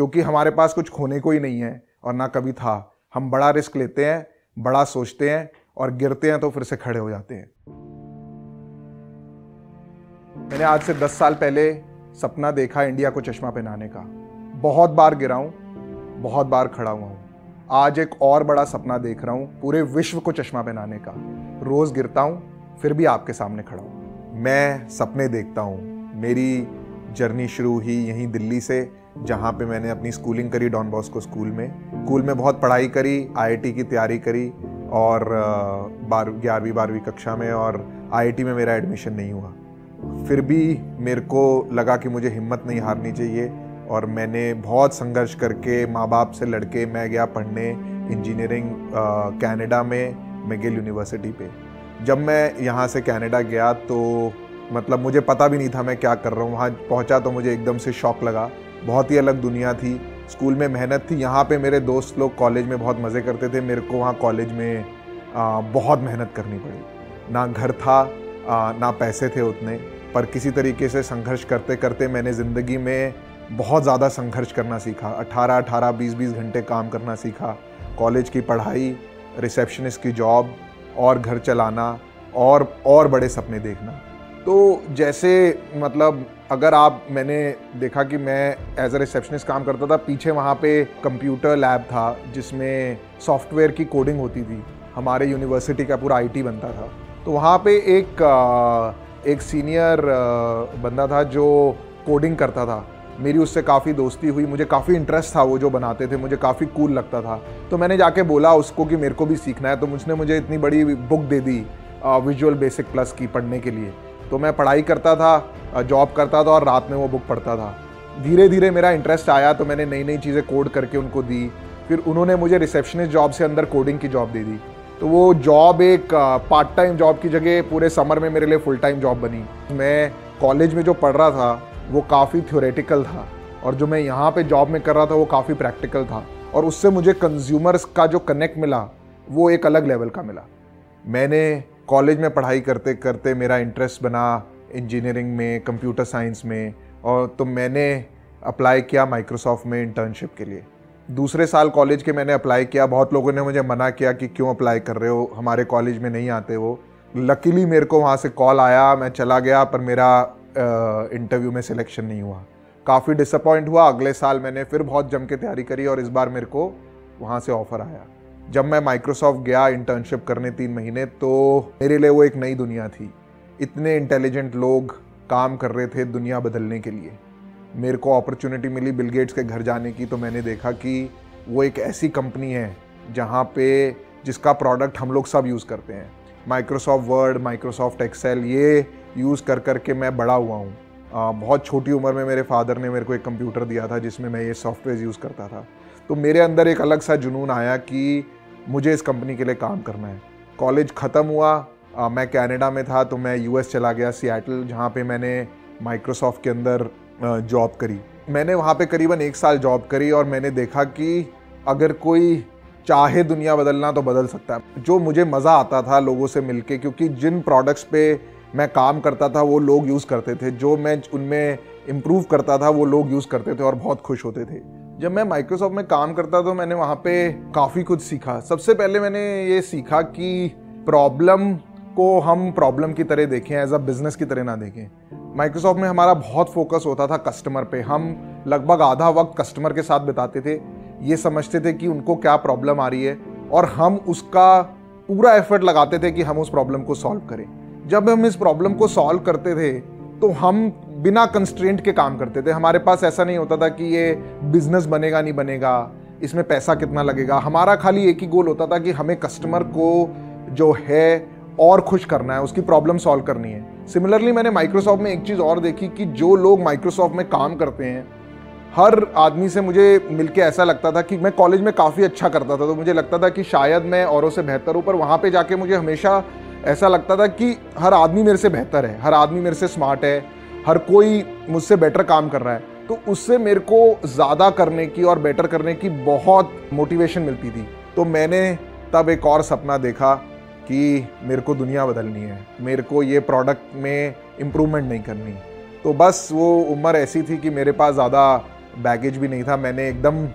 क्योंकि हमारे पास कुछ खोने को ही नहीं है और ना कभी था। हम बड़ा रिस्क लेते हैं, बड़ा सोचते हैं और गिरते हैं तो फिर से खड़े हो जाते हैं। मैंने आज से दस साल पहले सपना देखा इंडिया को चश्मा पहनाने का। बहुत बार गिरा हूँ, बहुत बार खड़ा हुआ हूँ। आज एक और बड़ा सपना देख रहा हूँ पूरे विश्व को चश्मा पहनाने का। रोज गिरता हूँ, फिर भी आपके सामने खड़ा हूँ। मैं सपने देखता हूँ, मेरी जर्नी शुरू हुई यहीं दिल्ली से। जहाँ पे मैंने अपनी स्कूलिंग करी डॉन बॉस्को स्कूल में। स्कूल में बहुत पढ़ाई करी आईआईटी की तैयारी करी और बार ग्यारहवीं, बारहवीं कक्षा में और आईआईटी में मेरा एडमिशन नहीं हुआ। फिर भी मेरे को लगा कि मुझे हिम्मत नहीं हारनी चाहिए और मैंने बहुत संघर्ष करके माँ बाप से लड़के, मैं गया पढ़ने इंजीनियरिंग कनाडा में मेगिल यूनिवर्सिटी पे। जब मैं यहाँ से कनाडा गया तो मतलब मुझे पता भी नहीं था मैं क्या कर रहा हूँ। वहाँ पहुँचा तो मुझे एकदम से शौक लगा। बहुत ही अलग दुनिया थी। स्कूल में मेहनत थी। यहाँ पे मेरे दोस्त लोग कॉलेज में बहुत मज़े करते थे। मेरे को वहाँ कॉलेज में आ, बहुत मेहनत करनी पड़ी। ना घर था आ, ना पैसे थे उतने। पर किसी तरीके से संघर्ष करते करते मैंने ज़िंदगी में बहुत ज़्यादा संघर्ष करना सीखा। 18 18 20 20 घंटे काम करना सीखा। कॉलेज की पढ़ाई रिसेप्शनिस्ट की जॉब और घर चलाना और और बड़े सपने देखना। तो जैसे मतलब अगर आप, मैंने देखा कि मैं एज अ रिसेप्शनिस्ट काम करता था, पीछे वहाँ पे कंप्यूटर लैब था, जिसमें सॉफ्टवेयर की कोडिंग होती थी। हमारे यूनिवर्सिटी का पूरा आईटी बनता था। तो वहाँ पे एक एक सीनियर बंदा था जो कोडिंग करता था। मेरी उससे काफ़ी दोस्ती हुई, मुझे काफ़ी इंटरेस्ट था वो जो बनाते थे, मुझे काफ़ी कूल लगता था। तो मैंने जाके बोला उसको कि मेरे को भी सीखना है तो उसने मुझे इतनी बड़ी बुक दे दी विजुअल बेसिक प्लस की पढ़ने के लिए। तो मैं पढ़ाई करता था जॉब करता था और रात में वो बुक पढ़ता था। धीरे धीरे मेरा इंटरेस्ट आया तो मैंने नई नई चीज़ें कोड करके उनको दी। फिर उन्होंने मुझे रिसेप्शनिस्ट जॉब से अंदर कोडिंग की जॉब दे दी। तो वो जॉब एक पार्ट टाइम जॉब की जगह पूरे समर में मेरे लिए फुल टाइम जॉब बनी। मैं कॉलेज में जो पढ़ रहा था, वो काफ़ी थ्योरेटिकल था और जो मैं यहाँ पे जॉब में कर रहा था, वो काफ़ी प्रैक्टिकल था और उससे मुझे कंज्यूमर्स का जो कनेक्ट मिला, वो एक अलग लेवल का मिला। मैंने कॉलेज में पढ़ाई करते करते मेरा इंटरेस्ट बना इंजीनियरिंग में कंप्यूटर साइंस में और तो मैंने अप्लाई किया माइक्रोसॉफ्ट में इंटर्नशिप के लिए। दूसरे साल कॉलेज के मैंने अप्लाई किया, बहुत लोगों ने मुझे मना किया कि क्यों अप्लाई कर रहे हो, हमारे कॉलेज में नहीं आते वो। लकीली मेरे को वहाँ से कॉल आया, मैं चला गया, पर मेरा इंटरव्यू में सिलेक्शन नहीं हुआ। काफ़ी डिसअपॉइंट हुआ, अगले साल मैंने फिर बहुत जम के तैयारी करी और इस बार मेरे को वहाँ से ऑफ़र आया। जब मैं माइक्रोसॉफ्ट गया इंटर्नशिप करने तीन महीने तो मेरे लिए वो एक नई दुनिया थी। इतने इंटेलिजेंट लोग काम कर रहे थे दुनिया बदलने के लिए। मेरे को अपॉर्चुनिटी मिली बिल गेट्स के घर जाने की तो मैंने देखा कि वो एक ऐसी कंपनी है, जहाँ पे जिसका प्रोडक्ट हम लोग सब यूज़ करते हैं। माइक्रोसॉफ्ट वर्ड माइक्रोसॉफ्ट एक्सेल ये यूज़ कर कर के मैं बड़ा हुआ हूँ। बहुत छोटी उम्र में मेरे फादर ने मेरे को एक कंप्यूटर दिया था, जिसमें मैं ये सॉफ्टवेयर यूज़ करता था। तो मेरे अंदर एक अलग सा जुनून आया कि मुझे इस कंपनी के लिए काम करना है। कॉलेज ख़त्म हुआ आ, मैं कनाडा में था तो मैं यूएस चला गया सियाटल जहाँ पे मैंने माइक्रोसॉफ्ट के अंदर जॉब करी। मैंने वहाँ पे करीबन एक साल जॉब करी और मैंने देखा कि अगर कोई चाहे दुनिया बदलना तो बदल सकता है। जो मुझे मज़ा आता था लोगों से मिलके क्योंकि जिन प्रोडक्ट्स पे मैं काम करता था वो लोग यूज़ करते थे जो मैं उनमें इम्प्रूव करता था, वो लोग यूज़ करते थे और बहुत खुश होते थे। जब मैं माइक्रोसॉफ्ट में काम करता तो मैंने वहाँ पे काफ़ी कुछ सीखा। सबसे पहले मैंने ये सीखा कि प्रॉब्लम को हम प्रॉब्लम की तरह देखें एज अ बिज़नेस की तरह ना देखें। माइक्रोसॉफ्ट में हमारा बहुत फोकस होता था कस्टमर पे। हम लगभग आधा वक्त कस्टमर के साथ बिताते थे। ये समझते थे कि उनको क्या प्रॉब्लम आ रही है और हम उसका पूरा एफर्ट लगाते थे कि हम उस प्रॉब्लम को सॉल्व करें। जब हम इस प्रॉब्लम को सॉल्व करते थे तो हम बिना कंस्ट्रेंट के काम करते थे। हमारे पास ऐसा नहीं होता था कि ये बिज़नेस बनेगा, नहीं बनेगा, इसमें पैसा कितना लगेगा। हमारा खाली एक ही गोल होता था कि हमें कस्टमर को जो है और खुश करना है, उसकी प्रॉब्लम सॉल्व करनी है। सिमिलरली मैंने माइक्रोसॉफ्ट में एक चीज़ और देखी कि जो लोग माइक्रोसॉफ्ट में काम करते हैं, हर आदमी से मुझे मिलके ऐसा लगता था कि मैं कॉलेज में काफ़ी अच्छा करता था तो मुझे लगता था कि शायद मैं औरों से बेहतर हूँ, पर वहाँ पे जाके मुझे हमेशा ऐसा लगता था कि हर आदमी मेरे से बेहतर है, हर आदमी मेरे से स्मार्ट है, हर कोई मुझसे बेटर काम कर रहा है। तो उससे मेरे को ज़्यादा करने की और बेटर करने की बहुत मोटिवेशन मिलती थी। तो मैंने तब एक और सपना देखा कि मेरे को दुनिया बदलनी है, मेरे को ये प्रोडक्ट में इम्प्रूवमेंट नहीं करनी। तो बस वो उम्र ऐसी थी कि मेरे पास ज़्यादा बैगेज भी नहीं था। मैंने एकदम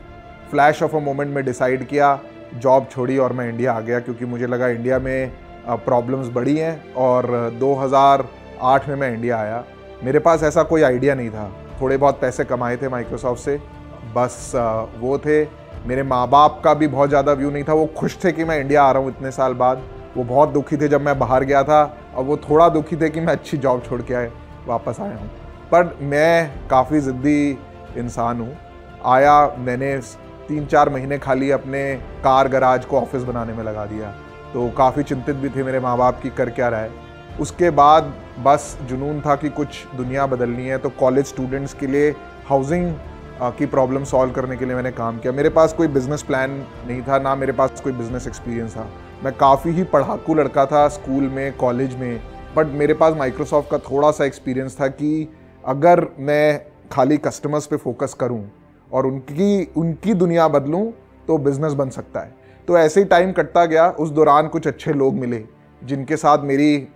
फ्लैश ऑफ़ अ मोमेंट में डिसाइड किया जॉब छोड़ी और मैं इंडिया आ गया, क्योंकि मुझे लगा इंडिया में प्रॉब्लम्स बढ़ी हैं और 2008 में मैं इंडिया आया। मेरे पास ऐसा कोई आइडिया नहीं था। थोड़े बहुत पैसे कमाए थे माइक्रोसॉफ्ट से। बस वो थे। मेरे माँ बाप का भी बहुत ज़्यादा व्यू नहीं था। वो खुश थे कि मैं इंडिया आ रहा हूँ इतने साल बाद। वो बहुत दुखी थे जब मैं बाहर गया था। और वो थोड़ा दुखी थे कि मैं अच्छी जॉब छोड़ के आए, वापस आया हूँ। पर मैं काफ़ी ज़िद्दी इंसान हूँ। आया, मैंने तीन चार महीने खाली अपने कार गराज को ऑफ़िस बनाने में लगा दिया। तो काफ़ी चिंतित भी थे मेरे माँ बाप की कर क्या रहा है। उसके बाद बस जुनून था कि कुछ दुनिया बदलनी है तो कॉलेज स्टूडेंट्स के लिए हाउसिंग की प्रॉब्लम सॉल्व करने के लिए मैंने काम किया। मेरे पास कोई बिज़नेस प्लान नहीं था, ना मेरे पास कोई बिज़नेस एक्सपीरियंस था। मैं काफ़ी ही पढ़ाकू लड़का था स्कूल में कॉलेज में बट मेरे पास माइक्रोसॉफ्ट का थोड़ा सा एक्सपीरियंस था कि अगर मैं खाली कस्टमर्स पे फोकस करूँ और उनकी उनकी दुनिया बदलूं तो बिज़नेस बन सकता है। तो ऐसे ही टाइम कटता गया, उस दौरान कुछ अच्छे लोग मिले, जिनके साथ मेरी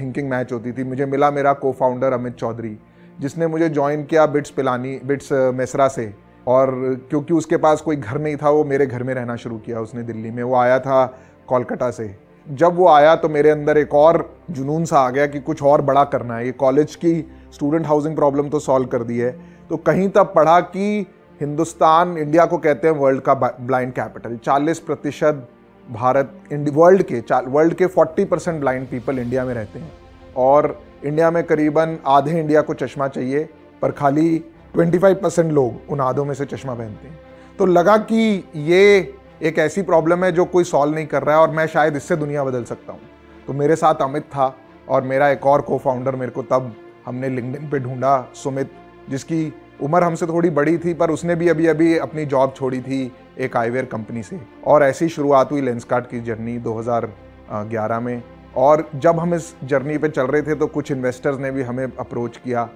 थिंकिंग मैच होती थी। मुझे मिला मेरा को फाउंडर अमित चौधरी, जिसने मुझे ज्वाइन किया बिट्स पिलानी, बिट्स मेसरा से। और क्योंकि उसके पास कोई घर नहीं था, वो मेरे घर में रहना शुरू किया उसने दिल्ली में। वो आया था कोलकाता से। जब वो आया तो मेरे अंदर एक और जुनून सा आ गया कि कुछ और बड़ा करना है। ये कॉलेज की स्टूडेंट हाउसिंग प्रॉब्लम तो सॉल्व कर दी है। तो कहीं तब पढ़ा कि हिंदुस्तान, इंडिया को कहते हैं वर्ल्ड का ब्लाइंड कैपिटल 40 प्रतिशत भारत वर्ल्ड के वर्ल्ड के 40 परसेंट ब्लाइंड पीपल इंडिया में रहते हैं। और इंडिया में करीबन आधे इंडिया को चश्मा चाहिए, पर खाली 25 परसेंट लोग उन आधों में से चश्मा पहनते हैं। तो लगा कि ये एक ऐसी प्रॉब्लम है जो कोई सॉल्व नहीं कर रहा है और मैं शायद इससे दुनिया बदल सकता हूँ। तो मेरे साथ अमित था और मेरा एक और को फाउंडर मेरे को तब हमने लिंकडिन पे ढूंढा, सुमित, जिसकी उम्र हमसे थोड़ी बड़ी थी, पर उसने भी अभी अभी अपनी जॉब छोड़ी थी एक आईवेयर कंपनी से। और ऐसी शुरुआत हुई लेंसकार्ट की जर्नी 2011 में। और जब हम इस जर्नी पे चल रहे थे तो कुछ इन्वेस्टर्स ने भी हमें अप्रोच किया।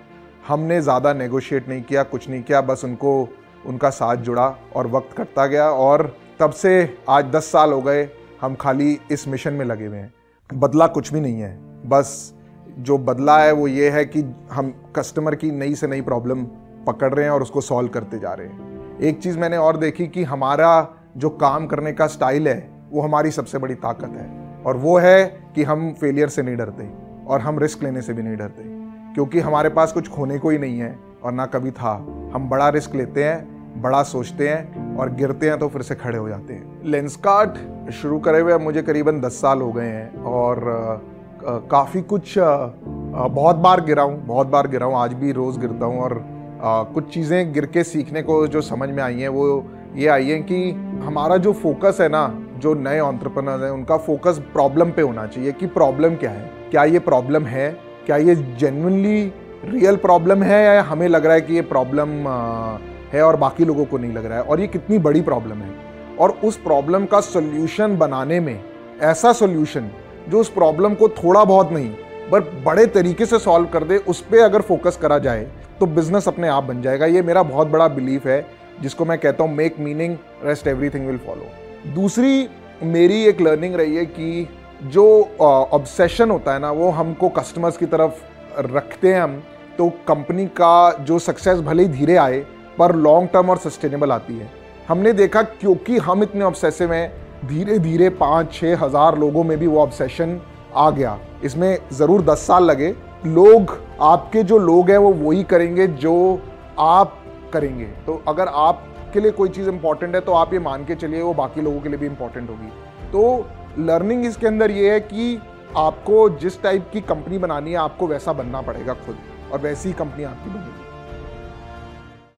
हमने ज़्यादा नेगोशिएट नहीं किया, कुछ नहीं किया, बस उनको, उनका साथ जुड़ा और वक्त कटता गया। और तब से आज दस साल हो गए, हम खाली इस मिशन में लगे हुए हैं। बदला कुछ भी नहीं है। बस जो बदला है, वो ये है कि हम कस्टमर की नई से नई प्रॉब्लम पकड़ रहे हैं और उसको सॉल्व करते जा रहे हैं। एक चीज़ मैंने और देखी कि हमारा जो काम करने का स्टाइल है, वो हमारी सबसे बड़ी ताकत है। और वो है कि हम फेलियर से नहीं डरते और हम रिस्क लेने से भी नहीं डरते। क्योंकि हमारे पास कुछ खोने को ही नहीं है और ना कभी था। हम बड़ा रिस्क लेते हैं, बड़ा सोचते हैं और गिरते हैं तो फिर से खड़े हो जाते हैं। लेंस कार्ड शुरू करे हुए मुझे करीबन दस साल हो गए हैं और काफ़ी कुछ बहुत बार गिरा हूँ, बहुत बार गिरा हूँ। आज भी रोज़ गिरता हूँ और आ, कुछ चीज़ें गिर के सीखने को जो समझ में आई हैं वो ये आई हैं कि हमारा जो फोकस है ना जो नए ऑन्टरप्रनर हैं उनका फोकस प्रॉब्लम पे होना चाहिए कि प्रॉब्लम क्या है? क्या ये प्रॉब्लम है? क्या ये जेनुनली रियल प्रॉब्लम है या हमें लग रहा है कि ये प्रॉब्लम है और बाकी लोगों को नहीं लग रहा है? और ये कितनी बड़ी प्रॉब्लम है? और उस प्रॉब्लम का सोल्यूशन बनाने में ऐसा सोल्यूशन जो उस प्रॉब्लम को थोड़ा बहुत नहीं पर बड़े तरीके से सॉल्व कर दे उस पर अगर फोकस करा जाए तो बिज़नेस अपने आप बन जाएगा। ये मेरा बहुत बड़ा बिलीफ है, जिसको मैं कहता हूँ make meaning rest everything will follow दूसरी, मेरी एक लर्निंग रही है कि जो ऑब्सेशन होता है ना, वो हमको कस्टमर्स की तरफ़ रखते हैं हम तो कंपनी का जो सक्सेस भले ही धीरे आए, पर लॉन्ग टर्म और सस्टेनेबल आती है। हमने देखा क्योंकि हम इतने ऑब्सेसिव हैं धीरे धीरे पाँच छः हज़ार लोगों में भी वो ऑब्सेशन आ गया। इसमें ज़रूर दस साल लगे लोग, आपके जो लोग हैं वो वही करेंगे जो आप करेंगे। तो अगर आपके लिए कोई चीज़ इंपॉर्टेंट है तो आप ये मान के चलिए, वो बाकी लोगों के लिए भी इंपॉर्टेंट होगी। तो लर्निंग इसके अंदर ये है कि आपको जिस टाइप की कंपनी बनानी है, आपको वैसा बनना पड़ेगा खुद, और वैसी ही कंपनी आपकी बनेगी।